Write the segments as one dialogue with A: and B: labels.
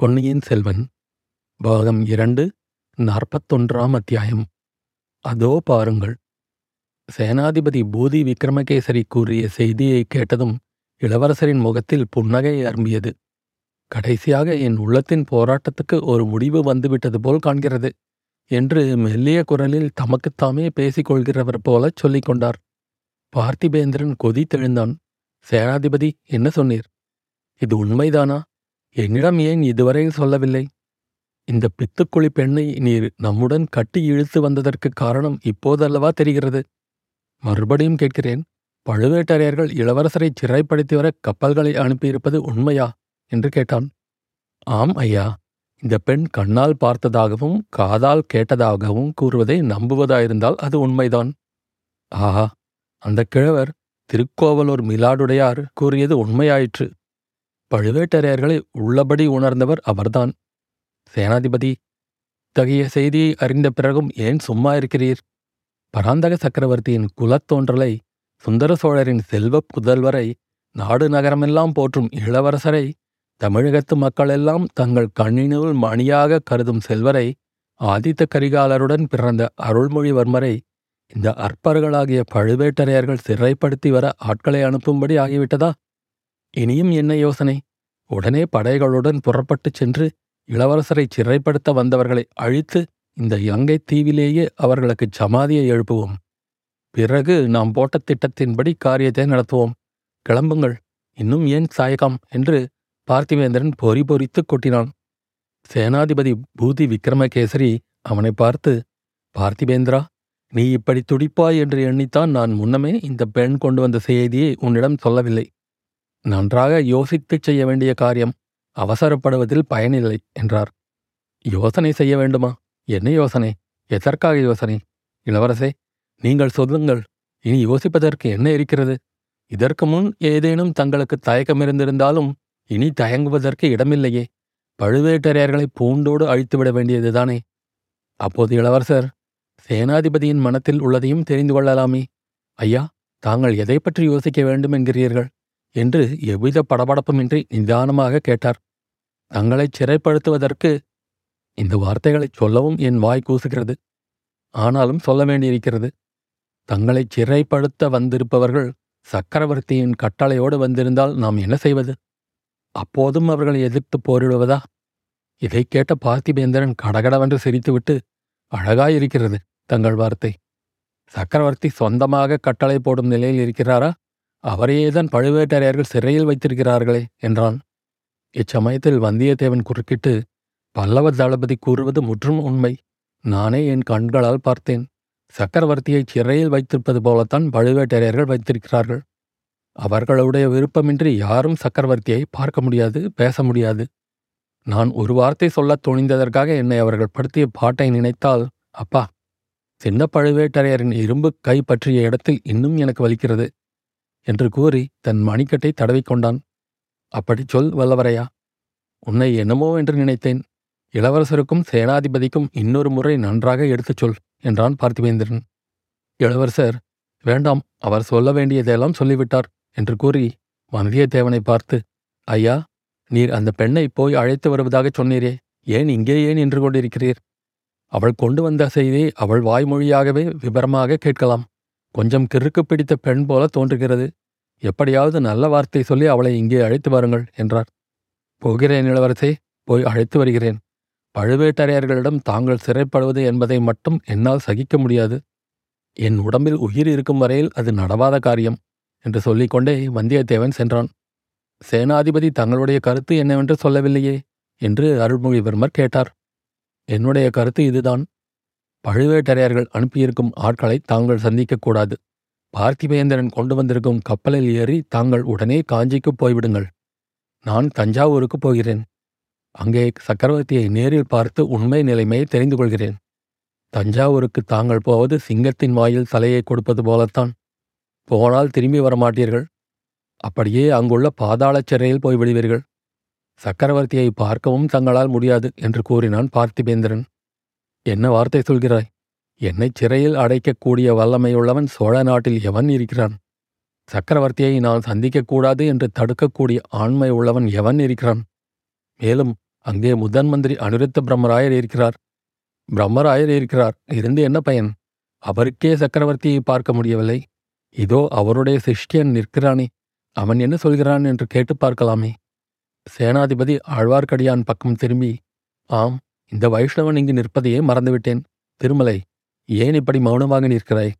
A: பொன்னியின் செல்வன் பாகம் இரண்டு நாற்பத்தொன்றாம் அத்தியாயம். அதோ பாருங்கள். சேனாதிபதி பூதி விக்ரமகேசரி கூறிய செய்தியை கேட்டதும் இளவரசரின் முகத்தில் புன்னகை அரும்பியது. கடைசியாக என் உள்ளத்தின் போராட்டத்துக்கு ஒரு முடிவு வந்துவிட்டது போல் காண்கிறது என்று மெல்லிய குரலில் தமக்குத்தாமே பேசிக் கொள்கிறவர் போலச் சொல்லிக் கொண்டார். பார்த்திபேந்திரன் கொதித்தெழுந்தான் சேனாதிபதி என்ன சொன்னீர்? இது உண்மைதானா? என்னிடம் ஏன் இதுவரை சொல்லவில்லை? இந்த பித்துக்குழி பெண்ணை நீர் நம்முடன் கட்டி இழுத்து வந்ததற்கு காரணம் இப்போதல்லவா தெரிகிறது? மறுபடியும் கேட்கிறேன் பழுவேட்டரையர்கள் இளவரசரை சிறைப்படுத்தி வர கப்பல்களை அனுப்பியிருப்பது உண்மையா? என்று கேட்டான். ஆம் ஐயா இந்த பெண் கண்ணால் பார்த்ததாகவும் காதால் கேட்டதாகவும் கூறுவதை நம்புவதாயிருந்தால் அது உண்மைதான். ஆஹா அந்த கிழவர் திருக்கோவலூர் மிலாடுடையார் கூறியது உண்மையாயிற்று. பழுவேட்டரையர்களை உள்ளபடி உணர்ந்தவர் அவர்தான். சேனாதிபதி இத்தகைய செய்தியை அறிந்த பிறகும் ஏன் சும்மா இருக்கிறீர்? பராந்தக சக்கரவர்த்தியின் குலத்தோன்றலை சுந்தர சோழரின் செல்வப் புதல்வரை நாடு நகரமெல்லாம் போற்றும் இளவரசரை தமிழகத்து மக்களெல்லாம் தங்கள் கண்ணினுள் மணியாக கருதும் செல்வரை ஆதித்த கரிகாலருடன் பிறந்த அருள்மொழிவர்மரை இந்த அற்பர்களாகிய பழுவேட்டரையர்கள் சிறைப்படுத்தி வர ஆட்களை அனுப்பும்படி ஆகிவிட்டதா? இனியும் என்ன யோசனை? உடனே படைகளுடன் புறப்பட்டுச் சென்று இளவரசரை சிறைப்படுத்த வந்தவர்களை அழித்து இந்த இலங்கை தீவிலேயே அவர்களுக்கு சமாதியை எழுப்புவோம். பிறகு நாம் போட்ட திட்டத்தின்படி காரியத்தை நடத்துவோம். கிளம்புங்கள். இன்னும் ஏன் சாயகம்? என்று பார்த்திவேந்திரன் பொறி பொறித்துக் கொட்டினான். சேனாதிபதி பூதி விக்ரமகேசரி அவனை பார்த்து பார்த்திபேந்திரா நீ இப்படி துடிப்பாய் என்று எண்ணித்தான் நான் முன்னமே இந்த பெண் கொண்டு வந்த செய்தியை உன்னிடம் சொல்லவில்லை. நன்றாக யோசித்துச் செய்ய வேண்டிய காரியம் அவசரப்படுவதில் பயனில்லை என்றார். யோசனை செய்ய வேண்டுமா? என்ன யோசனை? எதற்காக யோசனை? இளவரசே நீங்கள் சொல்லுங்கள். இனி யோசிப்பதற்கு என்ன இருக்கிறது? இதற்கு முன் ஏதேனும் தங்களுக்கு தயக்கமிருந்திருந்தாலும் இனி தயங்குவதற்கு இடமில்லையே. பழுவேட்டரையர்களை பூண்டோடு அழித்துவிட வேண்டியதுதானே? அப்போது இளவரசர் சேனாதிபதியின் மனத்தில் உள்ளதையும் தெரிந்து கொள்ளலாமே. ஐயா தாங்கள் எதை பற்றி யோசிக்க வேண்டும் என்கிறீர்கள்? என்று எவ்வித படபடப்புமின்றி நிதானமாக கேட்டார். தங்களைச் சிறைப்படுத்துவதற்கு இந்த வார்த்தைகளைச் சொல்லவும் என் வாய் கூசுகிறது. ஆனாலும் சொல்ல வேண்டியிருக்கிறது. தங்களைச் சிறைப்படுத்த வந்திருப்பவர்கள் சக்கரவர்த்தியின் கட்டளையோடு வந்திருந்தால் நாம் என்ன செய்வது? அப்போதும் அவர்களை எதிர்த்து போரிடுவதா? இதை கேட்ட பார்த்திபேந்திரன் கடகடவென்று சிரித்துவிட்டு அழகாயிருக்கிறது தங்கள் வார்த்தை. சக்கரவர்த்தி சொந்தமாக கட்டளை போடும் நிலையில் இருக்கிறாரா? அவரையேதான் பழுவேட்டரையர்கள் சிறையில் வைத்திருக்கிறார்களே என்றான். இச்சமயத்தில் வந்தியத்தேவன் குறுக்கிட்டு பல்லவ தளபதி கூறுவது முற்றும் உண்மை. நானே என் கண்களால் பார்த்தேன். சக்கரவர்த்தியை சிறையில் வைத்திருப்பது போலத்தான் பழுவேட்டரையர்கள் வைத்திருக்கிறார்கள். அவர்களுடைய விருப்பமின்றி யாரும் சக்கரவர்த்தியை பார்க்க முடியாது பேச முடியாது. நான் ஒரு வார்த்தை சொல்லத் துணிந்ததற்காக என்னை அவர்கள் படுத்திய பாட்டை நினைத்தால் அப்பா சின்ன பழுவேட்டரையரின் இரும்பு கை பற்றிய இடத்தில் இன்னும் எனக்கு வலிக்கிறது. என்று கூறி தன் மணிக்கட்டை தடவிக்கொண்டான் அப்படி சொல் வல்லவரையா. உன்னை என்னமோ என்று நினைத்தேன். இளவரசருக்கும் சேனாதிபதிக்கும் இன்னொரு முறை நன்றாக எடுத்துச் சொல் என்றான் பார்த்திவேந்திரன். இளவரசர் வேண்டாம். அவர் சொல்ல வேண்டியதெல்லாம் சொல்லிவிட்டார் என்று கூறி வந்தியத்தேவனை பார்த்து ஐயா நீர் அந்த பெண்ணை போய் அழைத்து வருவதாகச் சொன்னீரே. ஏன் இங்கே ஏன் நின்று கொண்டிருக்கிறீர்? அவள் கொண்டு வந்த செய்தியை அவள் வாய்மொழியாகவே விபரமாக கேட்கலாம். கொஞ்சம் கிறுக்கு பிடித்த பெண் போல தோன்றுகிறது. எப்படியாவது நல்ல வார்த்தை சொல்லி அவளை இங்கே அழைத்து வாருங்கள் என்றார். போகிறேன் இளவரசே போய் அழைத்து வருகிறேன். பழுவேட்டரையர்களிடம் தாங்கள் சிறைப்படுவது என்பதை மட்டும் என்னால் சகிக்க முடியாது. என் உடம்பில் உயிர் இருக்கும் வரையில் அது நடவாத காரியம் என்று சொல்லிக்கொண்டே வந்தியத்தேவன் சென்றான். சேனாதிபதி தங்களுடைய கருத்து என்னவென்று சொல்லவில்லையே என்று அருள்மொழிவர்மர் கேட்டார். என்னுடைய கருத்து இதுதான். பழுவேட்டரையர்கள் அனுப்பியிருக்கும் ஆட்களை தாங்கள் சந்திக்கக்கூடாது. பார்த்திபேந்திரன் கொண்டு வந்திருக்கும் கப்பலில் ஏறி தாங்கள் உடனே காஞ்சிக்கு போய்விடுங்கள். நான் தஞ்சாவூருக்கு போகிறேன். அங்கே சக்கரவர்த்தியை நேரில் பார்த்து உண்மை நிலைமையை தெரிந்து கொள்கிறேன். தஞ்சாவூருக்கு தாங்கள் போவது சிங்கத்தின் வாயில் தலையை கொடுப்பது போலத்தான். போனால் திரும்பி வரமாட்டீர்கள். அப்படியே அங்குள்ள பாதாளச் சிறையில் போய் விடுவீர்கள். சக்கரவர்த்தியை பார்க்கவும் தங்களால் முடியாது என்று கூறினான் பார்த்திபேந்திரன். என்ன வார்த்தை சொல்கிறாய்? என்னைச் சிறையில் அடைக்கக்கூடிய வல்லமையுள்ளவன் சோழ நாட்டில் எவன் இருக்கிறான்? சக்கரவர்த்தியை நான் சந்திக்கக்கூடாது என்று தடுக்கக்கூடிய ஆண்மை உள்ளவன் எவன் இருக்கிறான்? மேலும் அங்கே முதன் மந்திரி அனிருத்த பிரம்மராயர் இருக்கிறார். பிரம்மராயர் இருக்கிறார். இருந்து என்ன பயன்? அவருக்கே சக்கரவர்த்தியை பார்க்க முடியவில்லை. இதோ அவருடைய சிஷ்யன் நிற்கிறானே. அவன் என்ன சொல்கிறான் என்று கேட்டு பார்க்கலாமே. சேனாதிபதி ஆழ்வார்க்கடியான் பக்கம் திரும்பி ஆம் இந்த வைஷ்ணவன் இங்கு நிற்பதையே மறந்துவிட்டேன். திருமலை ஏன் இப்படி மௌனமாக நிற்கிறாய்?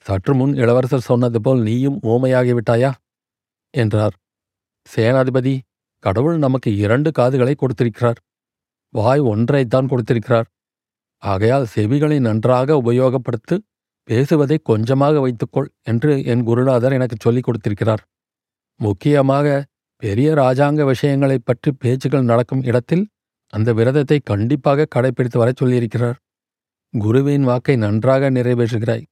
A: சற்று முன் இளவரசர் சொன்னது போல் நீயும் ஓமையாகிவிட்டாயா என்றார். சேனாதிபதி கடவுள் நமக்கு இரண்டு காதுகளை கொடுத்திருக்கிறார். வாய் ஒன்றைத்தான் கொடுத்திருக்கிறார். ஆகையால் செவிகளை நன்றாக உபயோகப்படுத்து பேசுவதை கொஞ்சமாக வைத்துக்கொள் என்று என் குருநாதர் எனக்கு சொல்லிக் கொடுத்திருக்கிறார். முக்கியமாக பெரிய ராஜாங்க விஷயங்களைப் பற்றி பேச்சுகள் நடக்கும் இடத்தில் அந்த விரதத்தை கண்டிப்பாக கடைபிடித்து வரச் சொல்லியிருக்கிறார். குருவின் வாக்கை நன்றாக நிறைவேற்றுகிறாய்.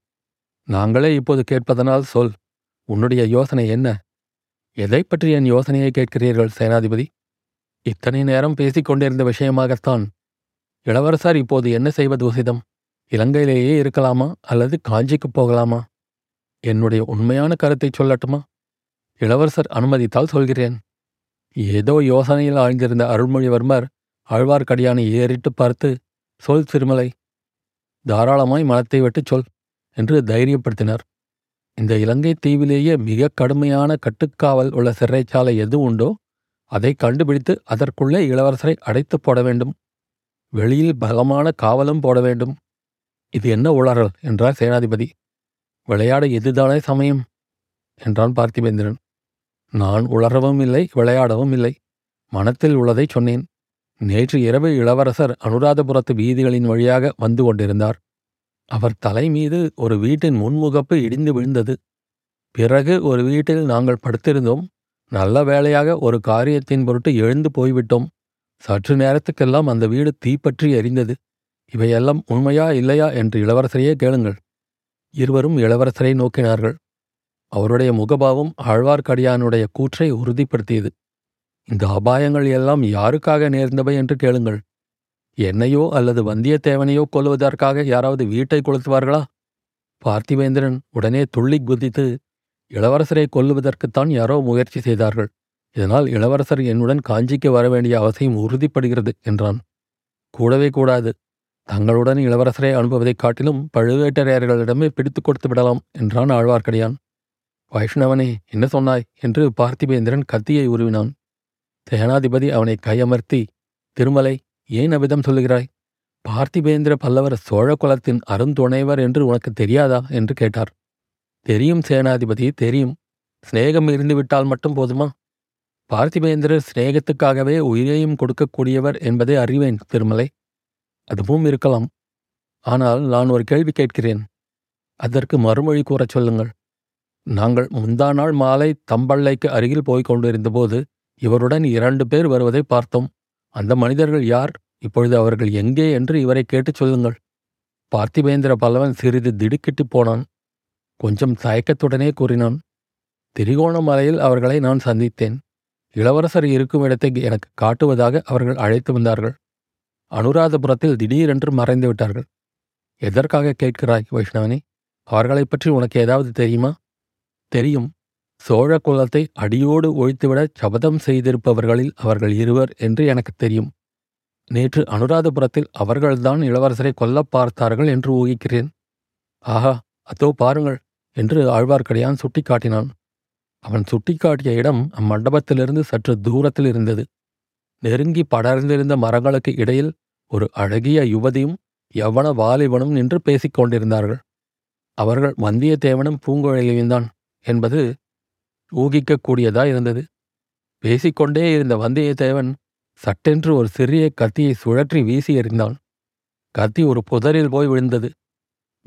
A: நாங்களே இப்போது கேட்பதனால் சொல் உன்னுடைய யோசனை என்ன? எதை பற்றி என் யோசனையை கேட்கிறீர்கள் சேனாதிபதி? இத்தனை நேரம் பேசிக் கொண்டிருந்த விஷயமாகத்தான். இளவரசர் இப்போது என்ன செய்வது உசிதம்? இலங்கையிலேயே இருக்கலாமா அல்லது காஞ்சிக்குப் போகலாமா? என்னுடைய உண்மையான கருத்தை சொல்லட்டுமா? இளவரசர் அனுமதித்தால் சொல்கிறேன். ஏதோ யோசனையில் ஆழ்ந்திருந்த அருள்மொழிவர்மர் ஆழ்வார்க்கடியானை ஏறிட்டு பார்த்து சொல் சிறுமலை தாராளமாய் மனத்தை விட்டுச் சொல் என்று தைரியப்படுத்தினார். இந்த இலங்கை தீவிலேயே மிக கடுமையான கட்டுக்காவல் உள்ள சிறைச்சாலை எது உண்டோ அதை கண்டுபிடித்து அதற்குள்ளே இளவரசரை அடைத்துப் போட வேண்டும். வெளியில் பலமான காவலும் போட வேண்டும். இது என்ன உளறல் என்றார் சேனாதிபதி. விளையாட எதுதானே சமயம் என்றான் பார்த்திபேந்திரன். நான் உளரவும் இல்லை விளையாடவும் இல்லை. மனத்தில் உள்ளதை சொன்னேன். நேற்று இரவு இளவரசர் அனுராதபுரத்து வீதிகளின் வழியாக வந்து கொண்டிருந்தார். அவர் தலை மீது ஒரு வீட்டின் முன்முகப்பு இடிந்து விழுந்தது. பிறகு ஒரு வீட்டில் நாங்கள் படுத்திருந்தோம். நல்ல வேளையாக ஒரு காரியத்தின் பொருட்டு எழுந்து போய்விட்டோம். சற்று நேரத்துக்கெல்லாம் அந்த வீடு தீப்பற்றி எரிந்தது. இவையெல்லாம் உண்மையா இல்லையா என்று இளவரசரையே கேளுங்கள். இருவரும் இளவரசரை நோக்கினார்கள். அவருடைய முகபாவம் ஆழ்வார்க்கடியானுடைய கூற்றை உறுதிப்படுத்தியது. இந்த அபாயங்கள் எல்லாம் யாருக்காக நேர்ந்தவை என்று கேளுங்கள். என்னையோ அல்லது வந்தியத்தேவனையோ கொல்வதற்காக யாராவது வீட்டை கொளுத்துவார்களா? பார்த்திவேந்திரன் உடனே துள்ளி குதித்து இளவரசரை கொல்லுவதற்குத்தான் யாரோ முயற்சி செய்தார்கள். இதனால் இளவரசர் என்னுடன் காஞ்சிக்கு வர வேண்டிய அவசியம் உறுதிப்படுகிறது என்றான். கூடவே கூடாது. தங்களுடன் இளவரசரை அனுப்புவதைக் காட்டிலும் பழுவேட்டரையர்களிடமே பிடித்துக் கொடுத்து விடலாம் என்றான் ஆழ்வார்க்கடியான். வைஷ்ணவனே என்ன சொன்னாய்? என்று பார்த்திபேந்திரன் கத்தியை உருவினான். சேனாதிபதி அவனை கையமர்த்தி திருமலை ஏன் அவ்விதம் சொல்லுகிறாய்? பார்த்திபேந்திர பல்லவர் சோழ குலத்தின் அருந்துணைவர் என்று உனக்கு தெரியாதா? என்று கேட்டார். தெரியும் சேனாதிபதி தெரியும். சிநேகம் இருந்துவிட்டால் மட்டும் போதுமா? பார்த்திபேந்திரர் சிநேகத்துக்காகவே உயிரையும் கொடுக்கக்கூடியவர் என்பதை அறிவேன் திருமலை. அதுவும் இருக்கலாம். ஆனால் நான் ஒரு கேள்வி கேட்கிறேன். அதற்கு மறுமொழி கூறச் சொல்லுங்கள். நாங்கள் முந்தா நாள் மாலை தம்பள்ளைக்கு அருகில் போய்க் கொண்டிருந்தபோது இவருடன் இரண்டு பேர் வருவதை பார்த்தோம். அந்த மனிதர்கள் யார்? இப்பொழுது அவர்கள் எங்கே என்று இவரை கேட்டுச் சொல்லுங்கள். பார்த்திபேந்திர பல்லவன் சிறிது திடுக்கிட்டுப் போனான். கொஞ்சம் தயக்கத்துடனே கூறினான் திரிகோணமலையில் அவர்களை நான் சந்தித்தேன். இளவரசர் இருக்கும் இடத்தை எனக்கு காட்டுவதாக அவர்கள் அழைத்து வந்தார்கள். அனுராதபுரத்தில் திடீரென்று மறைந்து விட்டார்கள். எதற்காக கேட்கிறாய் வைஷ்ணவனே? அவர்களைப் பற்றி உனக்கு ஏதாவது தெரியுமா? தெரியும். சோழ குலத்தை அடியோடு ஒழித்துவிட சபதம் செய்திருப்பவர்களில் அவர்கள் இருவர் என்று எனக்கு தெரியும். நேற்று அனுராதபுரத்தில் அவர்கள்தான் இளவரசரை கொல்லப் பார்த்தார்கள் என்று ஊகிக்கிறேன். ஆஹா அதோ பாருங்கள் என்று ஆழ்வார்க்கடியான் சுட்டிக்காட்டினான். அவன் சுட்டிக்காட்டிய இடம் அம்மண்டபத்திலிருந்து சற்று தூரத்தில் இருந்தது. நெருங்கி படர்ந்திருந்த மரங்களுக்கு இடையில் ஒரு அழகிய யுவதியும் எவ்வன வாலிபனும் நின்று பேசிக் கொண்டிருந்தார்கள் அவர்கள் வந்தியத்தேவனும் பூங்குழலியும்தான் என்பது ஊகிக்கக்கூடியதா இருந்தது. பேசிக்கொண்டே இருந்த வந்தியத்தேவன் சட்டென்று ஒரு சிறிய கத்தியை சுழற்றி வீசி எறிந்தான். கத்தி ஒரு புதரில் போய் விழுந்தது.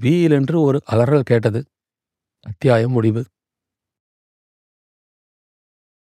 A: வீயிலென்று ஒரு அலறல் கேட்டது. அத்தியாயம் முடிவு.